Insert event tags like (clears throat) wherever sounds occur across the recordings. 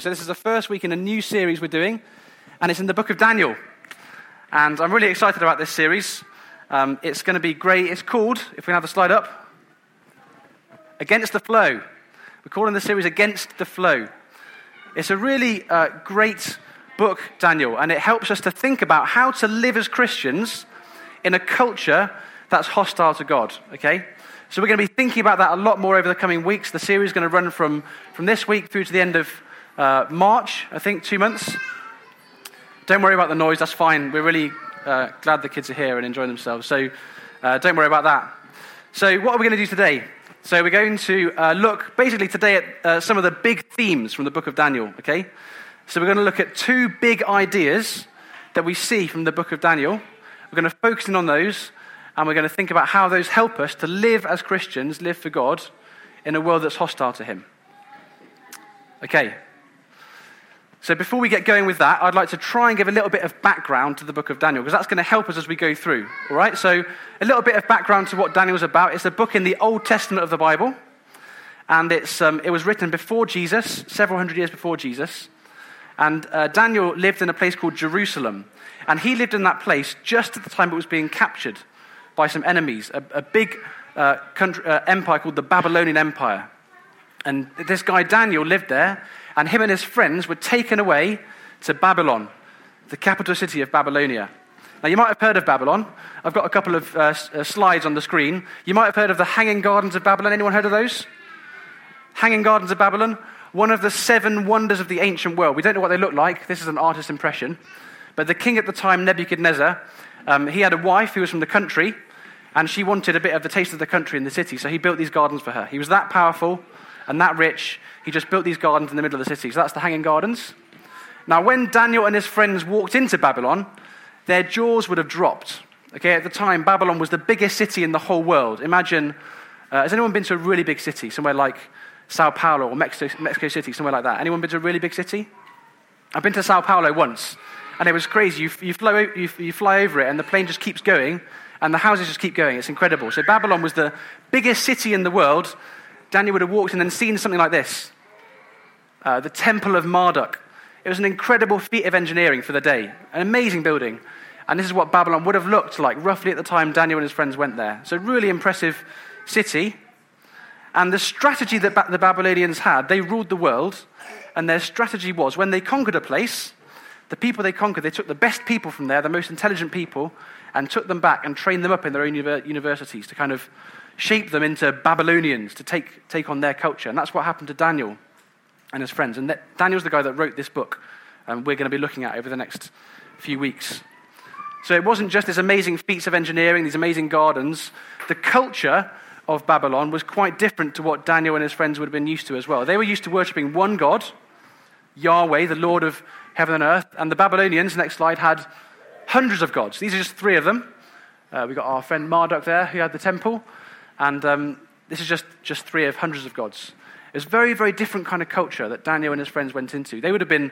So, this is the first week in a new series we're doing, and it's in the book of Daniel. And I'm really excited about this series. Um, it's going to be great. It's called, if we can have the slide up, Against the Flow. We're calling the series Against the Flow. It's a really uh, great book, Daniel, and it helps us to think about how to live as Christians in a culture that's hostile to God, okay? So we're going to be thinking about that a lot more over the coming weeks. The series is going to run from, from this week through to the end of uh, March, I think, two months. Don't worry about the noise, that's fine. We're really uh, glad the kids are here and enjoying themselves, so uh, don't worry about that. So, what are we going to do today? So, we're going to uh, look basically today at uh, some of the big themes from the book of Daniel, okay? So, we're going to look at two big ideas that we see from the book of Daniel. We're going to focus in on those, and we're going to think about how those help us to live as Christians, live for God, in a world that's hostile to Him. Okay. So, before we get going with that, I'd like to try and give a little bit of background to the book of Daniel, because that's going to help us as we go through. All right? So, a little bit of background to what Daniel's about. It's a book in the Old Testament of the Bible, and it's, um, it was written before Jesus, several hundred years before Jesus. And uh, Daniel lived in a place called Jerusalem. And he lived in that place just at the time it was being captured by some enemies, a, a big uh, country, uh, empire called the Babylonian Empire. And this guy Daniel lived there, and him and his friends were taken away to Babylon, the capital city of Babylonia. Now, you might have heard of Babylon. I've got a couple of uh, uh slides on the screen. You might have heard of the Hanging Gardens of Babylon. Anyone heard of those? Hanging Gardens of Babylon? One of the seven wonders of the ancient world. We don't know what they look like. This is an artist's impression. But the king at the time, Nebuchadnezzar, um, he had a wife who was from the country, and she wanted a bit of the taste of the country in the city, so he built these gardens for her. He was that powerful and that rich, he just built these gardens in the middle of the city. So that's the Hanging Gardens. Now, when Daniel and his friends walked into Babylon, their jaws would have dropped. Okay, at the time, Babylon was the biggest city in the whole world. Imagine, uh, has anyone been to a really big city, somewhere like Sao Paulo or Mexico, Mexico City, somewhere like that? Anyone been to a really big city? I've been to Sao Paulo once, and it was crazy. You, you, flow, you, you fly over it, and the plane just keeps going, and the houses just keep going. It's incredible. So Babylon was the biggest city in the world. Daniel would have walked in and seen something like this uh, the Temple of Marduk. It was an incredible feat of engineering for the day, an amazing building. And this is what Babylon would have looked like roughly at the time Daniel and his friends went there. So, really impressive city. And the strategy that the Babylonians had, they ruled the world, and their strategy was when they conquered a place, the people they conquered, they took the best people from there, the most intelligent people, and took them back and trained them up in their own universities to kind of shape them into Babylonians, to take, take on their culture. And that's what happened to Daniel and his friends. And that, Daniel's the guy that wrote this book, and we're going to be looking at over the next few weeks. So it wasn't just these amazing feats of engineering, these amazing gardens. The culture of Babylon was quite different to what Daniel and his friends would have been used to as well. They were used to worshipping one God, Yahweh, the Lord of heaven and earth. And the Babylonians, next slide, had hundreds of gods. These are just three of them. Uh, we've got our friend Marduk there, who had the temple. And um, this is just, just three of hundreds of gods. It was a very, very different kind of culture that Daniel and his friends went into. They would have been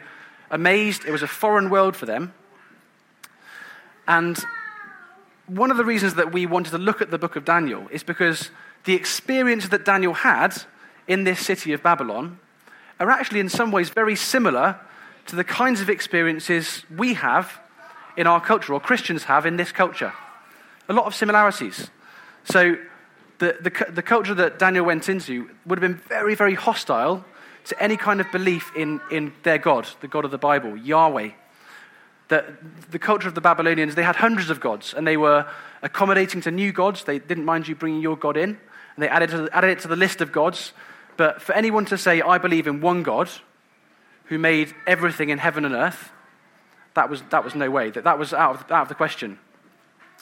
amazed. It was a foreign world for them. And one of the reasons that we wanted to look at the book of Daniel is because the experience that Daniel had in this city of Babylon are actually, in some ways, very similar to the kinds of experiences we have in our culture, or Christians have in this culture. A lot of similarities. So, the, the, the culture that Daniel went into would have been very, very hostile to any kind of belief in, in their God, the God of the Bible, Yahweh the, the culture of the Babylonians, they had hundreds of gods, and they were accommodating to new gods. They didn't mind you bringing your God in, and they added, to, added it to the list of gods. But for anyone to say, I believe in one God who made everything in heaven and earth, that was, that was no way. That, that was out of, out of the question.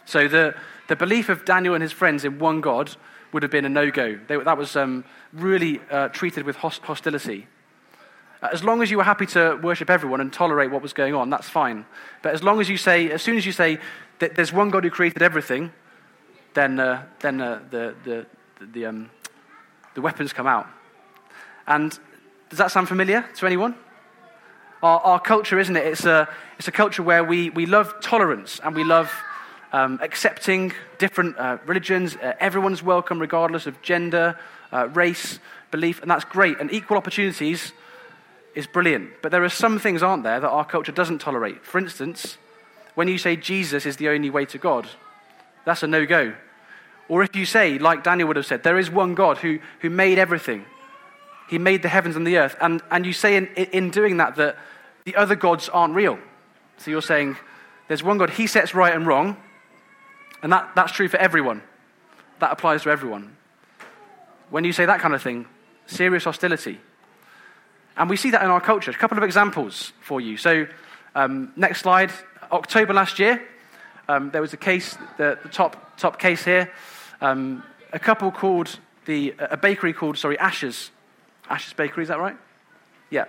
So the, the belief of Daniel and his friends in one God would have been a no go. That was um, really uh, treated with hostility. Uh, as long as you were happy to worship everyone and tolerate what was going on, that's fine. But as long as you say, as soon as you say that there's one God who created everything, then, uh, then uh, the, the, the, um, the weapons come out. And does that sound familiar to anyone? Our, our culture, isn't it? It's a, it's a culture where we, we love tolerance and we love um, accepting different uh, religions. Uh, everyone's welcome, regardless of gender, uh, race, belief, and that's great. And equal opportunities is brilliant. But there are some things, aren't there, that our culture doesn't tolerate. For instance, when you say Jesus is the only way to God, that's a no go. Or if you say, like Daniel would have said, there is one God who, who made everything, he made the heavens and the earth, and, and you say in, in doing that that the other gods aren't real. So you're saying there's one God, he sets right and wrong, and that, that's true for everyone. That applies to everyone. When you say that kind of thing, serious hostility. And we see that in our culture. A couple of examples for you. So, um, next slide. October last year, um, there was a case, the, the, top, top case here. Um, a couple called, the, a bakery called, sorry, Ashers. Ashers Bakery, is that right? Yeah.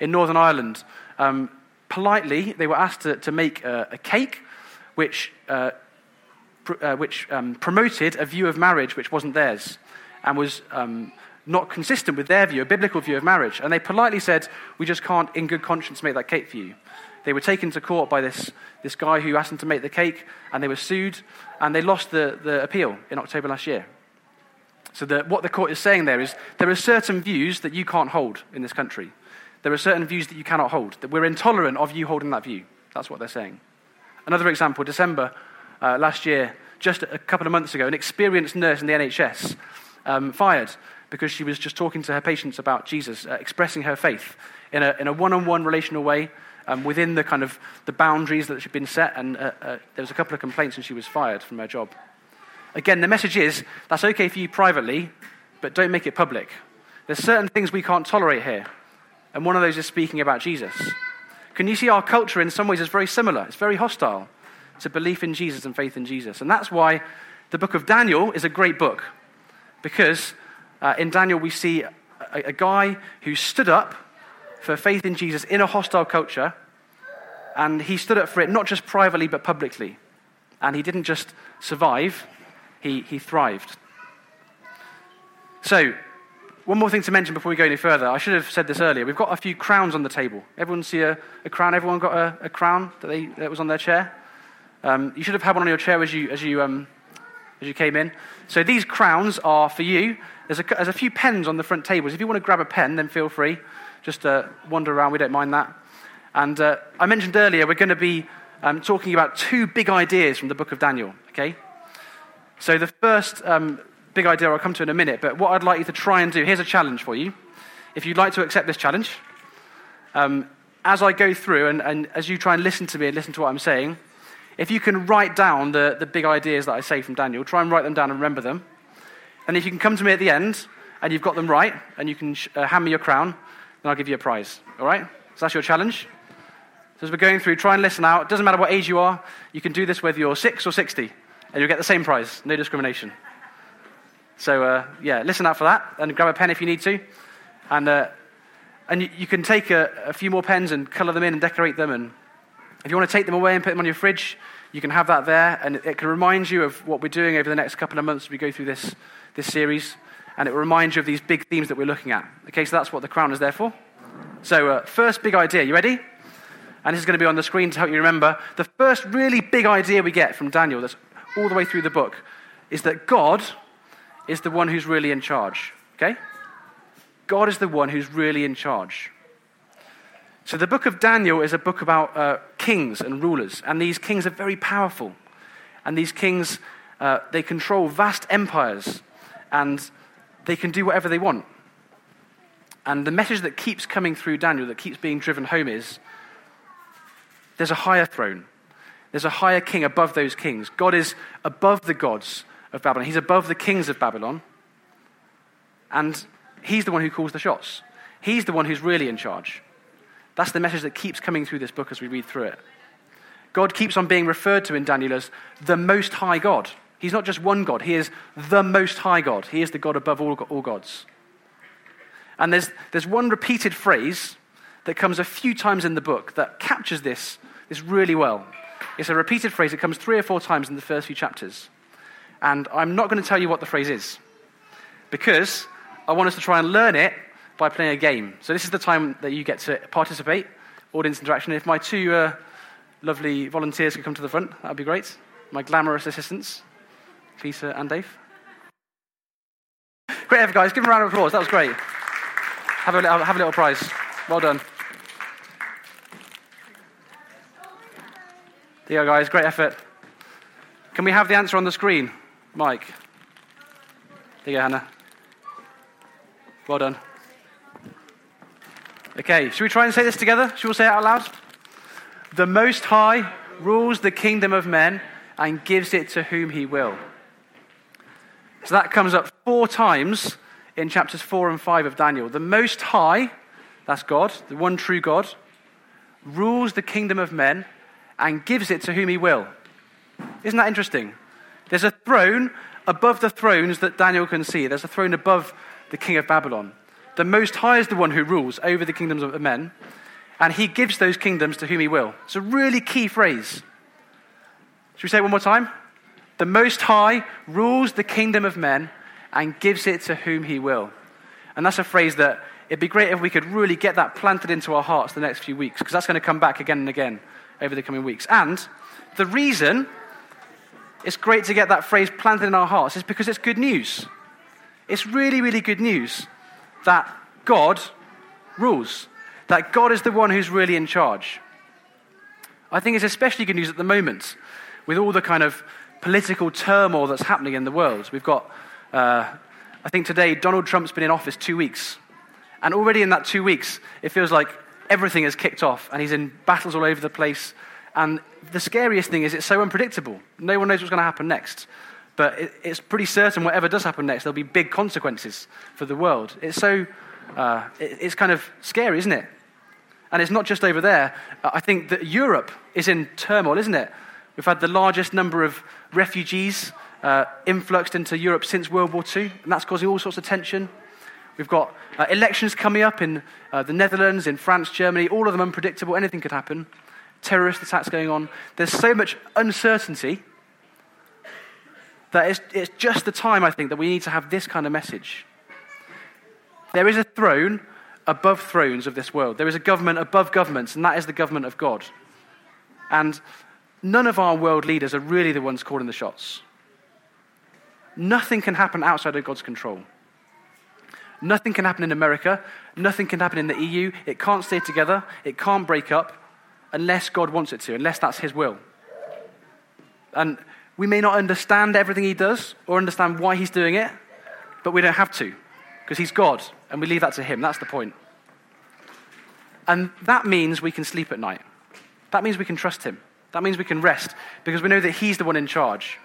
In Northern Ireland. Um, politely, they were asked to, to make a, a cake which, uh, uh, which um, promoted a view of marriage which wasn't theirs and was um, not consistent with their view, a biblical view of marriage. And they politely said, We just can't, in good conscience, make that cake for you. They were taken to court by this, this guy who asked them to make the cake, and they were sued, and they lost the, the appeal in October last year. So, the, what the court is saying there is there are certain views that you can't hold in this country. There are certain views that you cannot hold, that we're intolerant of you holding that view. That's what they're saying. Another example, December uh, last year, just a couple of months ago, an experienced nurse in the NHS um, fired because she was just talking to her patients about Jesus, uh, expressing her faith in a, in a one-on-one relational way um, within the kind of the boundaries that had been set. And uh, uh, there was a couple of complaints and she was fired from her job. Again, the message is that's okay for you privately, but don't make it public. There's certain things we can't tolerate here. And one of those is speaking about Jesus. Can you see our culture in some ways is very similar? It's very hostile to belief in Jesus and faith in Jesus. And that's why the book of Daniel is a great book. Because uh, in Daniel, we see a, a guy who stood up for faith in Jesus in a hostile culture, and he stood up for it not just privately but publicly. And he didn't just survive, he, he thrived. So, one more thing to mention before we go any further. I should have said this earlier. We've got a few crowns on the table. Everyone see a, a crown? Everyone got a, a crown that, they, that was on their chair? Um, you should have had one on your chair as you, as you, um, as you came in. So these crowns are for you. There's a, there's a few pens on the front tables. If you want to grab a pen, then feel free. Just uh, wander around, we don't mind that. And uh, I mentioned earlier, we're going to be um, talking about two big ideas from the book of Daniel, okay? So the first um, big idea I'll come to in a minute, but what I'd like you to try and do, here's a challenge for you. If you'd like to accept this challenge, um, as I go through and, and as you try and listen to me and listen to what I'm saying, if you can write down the, the big ideas that I say from Daniel, try and write them down and remember them. And if you can come to me at the end and you've got them right and you can sh- uh, hand me your crown, then I'll give you a prize. All right? So that's your challenge. So as we're going through, try and listen out. It doesn't matter what age you are, you can do this whether you're 6 or 60, and you'll get the same prize. No discrimination. So, uh, yeah, listen out for that and grab a pen if you need to. And, uh, and you, you, can take a, a few more pens and color them in and decorate them and if you want to take them away and put them on your fridge, you can have that there, and it can remind you of what we're doing over the next couple of months as we go through this, this series, and it will remind you of these big themes that we're looking at. Okay, so that's what the crown is there for. So, uh, first big idea, you ready? And this is going to be on the screen to help you remember. The first really big idea we get from Daniel, that's all the way through the book, is that God is the one who's really in charge. Okay? God is the one who's really in charge. So, the book of Daniel is a book about uh, kings and rulers, and these kings are very powerful. And these kings, uh, they control vast empires, and they can do whatever they want. And the message that keeps coming through Daniel, that keeps being driven home, is there's a higher throne. There's a higher king above those kings. God is above the gods of Babylon, He's above the kings of Babylon. And He's the one who calls the shots. He's the one who's really in charge. That's the message that keeps coming through this book as we read through it. God keeps on being referred to in Daniel as the Most High God. He's not just one God, He is the Most High God. He is the God above all, all gods. And there's, there's one repeated phrase that comes a few times in the book that captures this, this really well. It's a repeated phrase. It comes three or four times in the first few chapters. And I'm not going to tell you what the phrase is because I want us to try and learn it by playing a game. So this is the time that you get to participate, audience interaction. If my two uh, lovely volunteers could come to the front, that would be great. My glamorous assistants, Lisa and Dave. Great effort, guys. Give them a round of applause. That was great. Have a, have a little prize. Well done. There you go, guys. Great effort. Can we have the answer on the screen? Mike. There you go, Hannah. Well done. Okay, should we try and say this together? Should we say it out loud? The Most High rules the kingdom of men and gives it to whom he will. So that comes up four times in chapters 4 and 5 of Daniel. The Most High, that's God, the one true God, rules the kingdom of men and gives it to whom he will. Isn't that interesting? There's a throne above the thrones that Daniel can see. There's a throne above the king of Babylon. The Most High is the one who rules over the kingdoms of men, and he gives those kingdoms to whom he will. It's a really key phrase. Should we say it one more time? The Most High rules the kingdom of men and gives it to whom he will. And that's a phrase that it'd be great if we could really get that planted into our hearts the next few weeks, because that's going to come back again and again over the coming weeks. And the reason it's great to get that phrase planted in our hearts is because it's good news. It's really, really good news that God rules, that God is the one who's really in charge. I think it's especially good news at the moment with all the kind of political turmoil that's happening in the world. We've got, uh, I think today, Donald Trump's been in office two weeks. And already in that two weeks, it feels like everything has kicked off and he's in battles all over the place. And the scariest thing is it's so unpredictable. No one knows what's going to happen next. But it, it's pretty certain whatever does happen next, there'll be big consequences for the world. It's so, uh, it, it's kind of scary, isn't it? And it's not just over there. I think that Europe is in turmoil, isn't it? We've had the largest number of refugees uh, influxed into Europe since World War II, and that's causing all sorts of tension. We've got uh, elections coming up in uh, the Netherlands, in France, Germany, all of them unpredictable. Anything could happen. Terrorist attacks going on. There's so much uncertainty that it's, it's just the time, I think, that we need to have this kind of message. There is a throne above thrones of this world, there is a government above governments, and that is the government of God. And none of our world leaders are really the ones calling the shots. Nothing can happen outside of God's control. Nothing can happen in America. Nothing can happen in the EU. It can't stay together. It can't break up unless God wants it to, unless that's His will. And we may not understand everything He does or understand why He's doing it, but we don't have to because He's God and we leave that to Him. That's the point. And that means we can sleep at night. That means we can trust Him. That means we can rest because we know that He's the one in charge.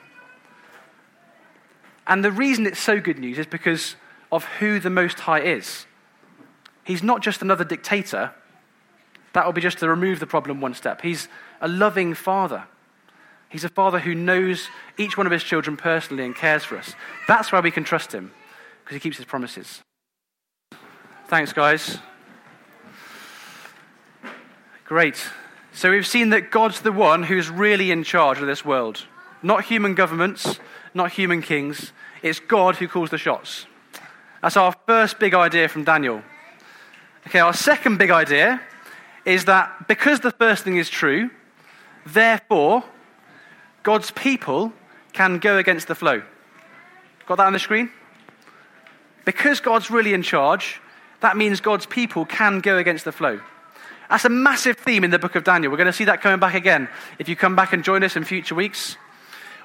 And the reason it's so good news is because of who the Most High is. He's not just another dictator. That would be just to remove the problem one step. He's a loving father. He's a father who knows each one of his children personally and cares for us. That's why we can trust him, because he keeps his promises. Thanks, guys. Great. So we've seen that God's the one who's really in charge of this world. Not human governments, not human kings. It's God who calls the shots. That's our first big idea from Daniel. Okay, our second big idea is that because the first thing is true, therefore, God's people can go against the flow. Got that on the screen? Because God's really in charge, that means God's people can go against the flow. That's a massive theme in the book of Daniel. We're going to see that coming back again if you come back and join us in future weeks.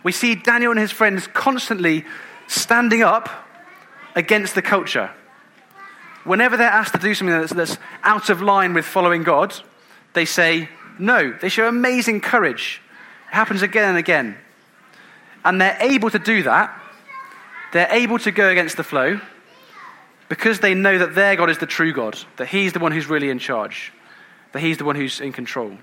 We see Daniel and his friends constantly standing up against the culture. Whenever they're asked to do something that's, that's out of line with following God, they say no. They show amazing courage. It happens again and again. And they're able to do that. They're able to go against the flow because they know that their God is the true God, that He's the one who's really in charge, that He's the one who's in control.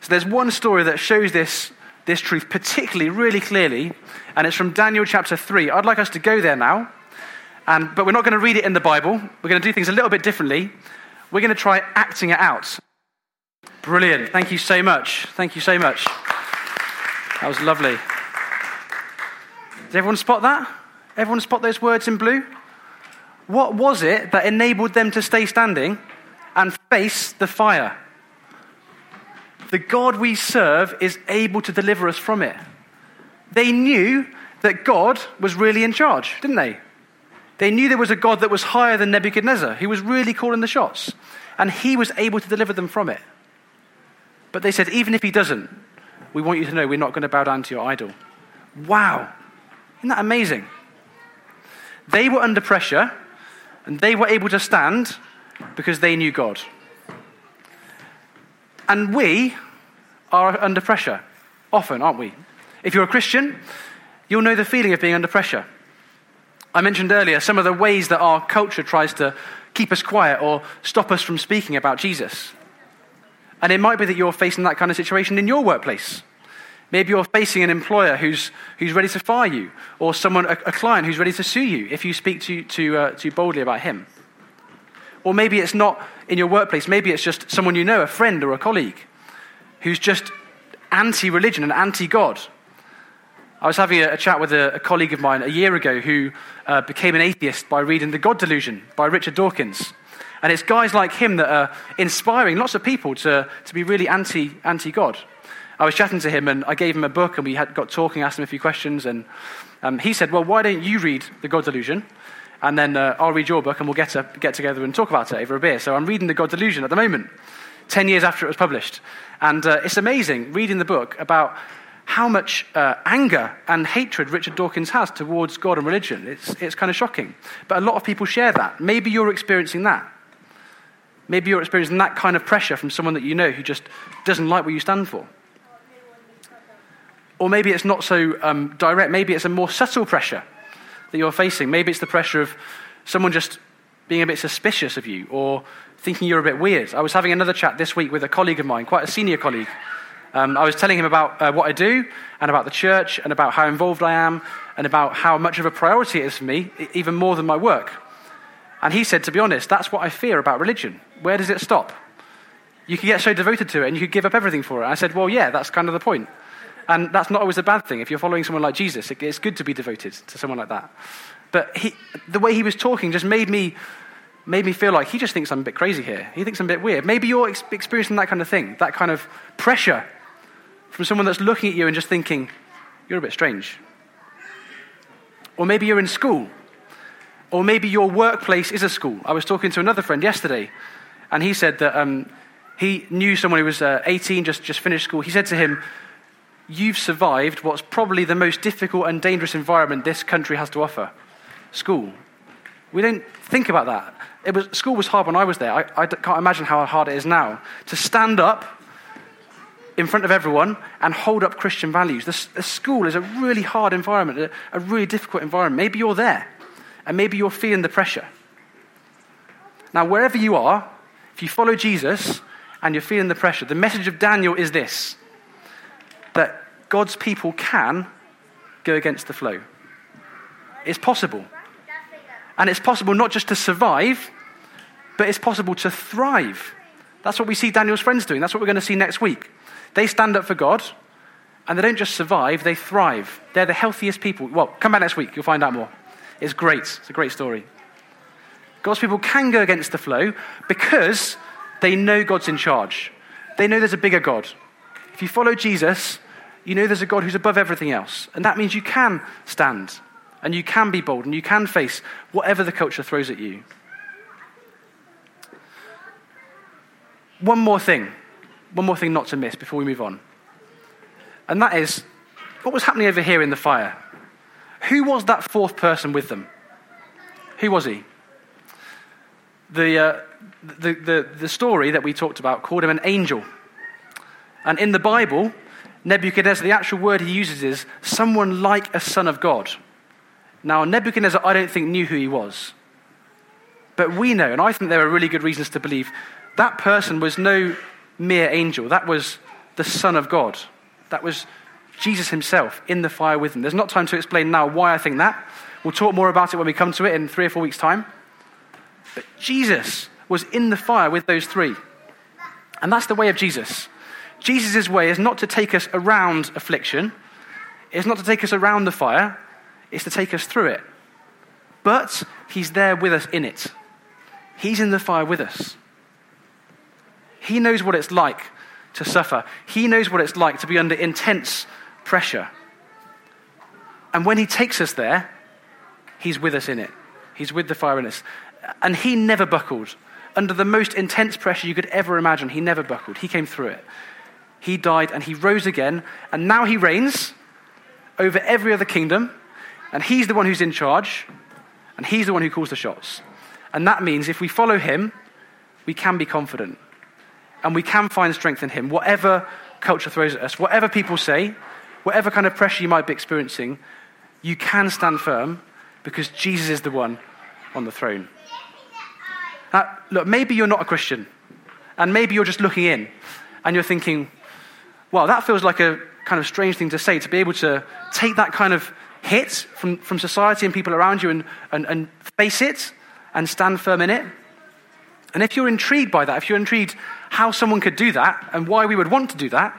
So there's one story that shows this this truth particularly, really clearly, and it's from Daniel chapter 3. I'd like us to go there now, and, but we're not going to read it in the Bible. We're going to do things a little bit differently. We're going to try acting it out. Brilliant. Thank you so much. Thank you so much. That was lovely. Did everyone spot that? Everyone spot those words in blue? What was it that enabled them to stay standing and face the fire? the God we serve is able to deliver us from it. They knew that God was really in charge, didn't they? They knew there was a God that was higher than Nebuchadnezzar, who was really calling the shots, and he was able to deliver them from it. But they said, even if he doesn't, we want you to know we're not going to bow down to your idol. Wow. Isn't that amazing? They were under pressure, and they were able to stand because they knew God. And we are under pressure, often, aren't we? If you're a Christian, you'll know the feeling of being under pressure. I mentioned earlier some of the ways that our culture tries to keep us quiet or stop us from speaking about Jesus. And it might be that you're facing that kind of situation in your workplace. Maybe you're facing an employer who's, who's ready to fire you, or someone, a, a client who's ready to sue you if you speak too, too, uh, too boldly about him. Or maybe it's not in your workplace, maybe it's just someone you know, a friend or a colleague, who's just anti religion and anti God. I was having a, a chat with a, a, colleague of mine a year ago who uh, became an atheist by reading The God Delusion by Richard Dawkins. And it's guys like him that are inspiring lots of people to, to be really anti, anti-God. I was chatting to him and I gave him a book and we had got talking, asked him a few questions. And um, he said, Well, why don't you read The God Delusion? And then uh, I'll read your book and we'll get, to, get together and talk about it over a beer. So I'm reading The God Delusion at the moment, 10 years after it was published. And uh, it's amazing reading the book about how much uh, anger and hatred Richard Dawkins has towards God and religion. It's, it's kind of shocking. But a lot of people share that. Maybe you're experiencing that. Maybe you're experiencing that kind of pressure from someone that you know who just doesn't like what you stand for. Or maybe it's not so um, direct. Maybe it's a more subtle pressure that you're facing. Maybe it's the pressure of someone just being a bit suspicious of you or thinking you're a bit weird. I was having another chat this week with a colleague of mine, quite a senior colleague. Um, I was telling him about uh, what I do and about the church and about how involved I am and about how much of a priority it is for me, even more than my work. And he said, to be honest, that's what I fear about religion. Where does it stop? You could get so devoted to it and you could give up everything for it. I said, well, yeah, that's kind of the point. And that's not always a bad thing. If you're following someone like Jesus, it's good to be devoted to someone like that. But he, the way he was talking just made me, made me feel like he just thinks I'm a bit crazy here. He thinks I'm a bit weird. Maybe you're ex- experiencing that kind of thing, that kind of pressure from someone that's looking at you and just thinking, you're a bit strange. Or maybe you're in school or maybe your workplace is a school. I was talking to another friend yesterday, and he said that um, he knew someone who was uh, 18, just, just finished school. He said to him, You've survived what's probably the most difficult and dangerous environment this country has to offer school. We don't think about that. It was, school was hard when I was there. I, I can't imagine how hard it is now to stand up in front of everyone and hold up Christian values. The, the school is a really hard environment, a, a really difficult environment. Maybe you're there and maybe you're feeling the pressure. Now, wherever you are, if you follow Jesus and you're feeling the pressure, the message of Daniel is this that God's people can go against the flow. It's possible. And it's possible not just to survive, but it's possible to thrive. That's what we see Daniel's friends doing. That's what we're going to see next week. They stand up for God, and they don't just survive, they thrive. They're the healthiest people. Well, come back next week, you'll find out more. It's great. It's a great story. God's people can go against the flow because they know God's in charge. They know there's a bigger God. If you follow Jesus, you know there's a God who's above everything else. And that means you can stand and you can be bold and you can face whatever the culture throws at you. One more thing, one more thing not to miss before we move on. And that is what was happening over here in the fire. Who was that fourth person with them? Who was he? The, uh, the, the, the story that we talked about called him an angel. And in the Bible, Nebuchadnezzar, the actual word he uses is someone like a son of God. Now, Nebuchadnezzar, I don't think, knew who he was. But we know, and I think there are really good reasons to believe, that person was no mere angel. That was the Son of God. That was Jesus himself in the fire with them. There's not time to explain now why I think that. We'll talk more about it when we come to it in three or four weeks' time. But Jesus was in the fire with those three. And that's the way of Jesus. Jesus' way is not to take us around affliction, it's not to take us around the fire, it's to take us through it. But he's there with us in it. He's in the fire with us. He knows what it's like to suffer. He knows what it's like to be under intense pressure. And when He takes us there, He's with us in it. He's with the fire in us. And he never buckled. Under the most intense pressure you could ever imagine, he never buckled. He came through it. He died and he rose again. And now he reigns over every other kingdom. And he's the one who's in charge. And he's the one who calls the shots. And that means if we follow him, we can be confident. And we can find strength in him. Whatever culture throws at us, whatever people say, whatever kind of pressure you might be experiencing, you can stand firm because Jesus is the one on the throne. Now, look, maybe you're not a Christian, and maybe you're just looking in, and you're thinking, well, that feels like a kind of strange thing to say, to be able to take that kind of hit from, from society and people around you and, and, and face it and stand firm in it. And if you're intrigued by that, if you're intrigued how someone could do that and why we would want to do that,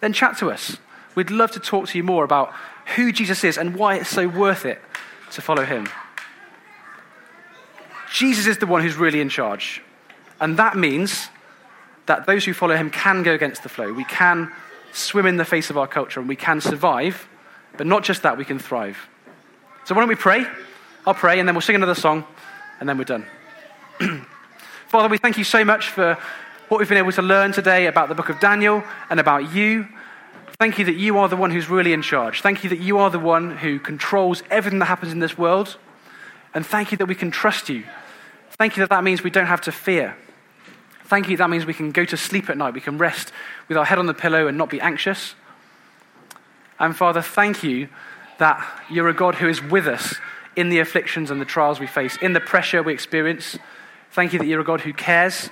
then chat to us. We'd love to talk to you more about who Jesus is and why it's so worth it to follow him. Jesus is the one who's really in charge. And that means that those who follow him can go against the flow. We can swim in the face of our culture and we can survive, but not just that, we can thrive. So why don't we pray? I'll pray and then we'll sing another song and then we're done. (clears throat) Father, we thank you so much for what we've been able to learn today about the book of Daniel and about you. Thank you that you are the one who's really in charge. Thank you that you are the one who controls everything that happens in this world. And thank you that we can trust you. Thank you that that means we don't have to fear. Thank you that means we can go to sleep at night. We can rest with our head on the pillow and not be anxious. And Father, thank you that you're a God who is with us in the afflictions and the trials we face, in the pressure we experience. Thank you that you're a God who cares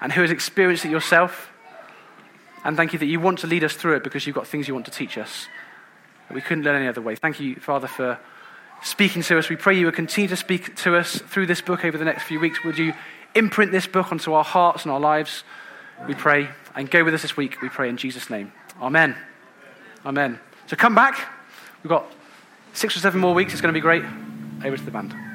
and who has experienced it yourself. And thank you that you want to lead us through it because you've got things you want to teach us. We couldn't learn any other way. Thank you, Father, for speaking to us. We pray you will continue to speak to us through this book over the next few weeks. Would you imprint this book onto our hearts and our lives? We pray. And go with us this week, we pray in Jesus' name. Amen. Amen. So come back. We've got six or seven more weeks. It's going to be great. Over to the band.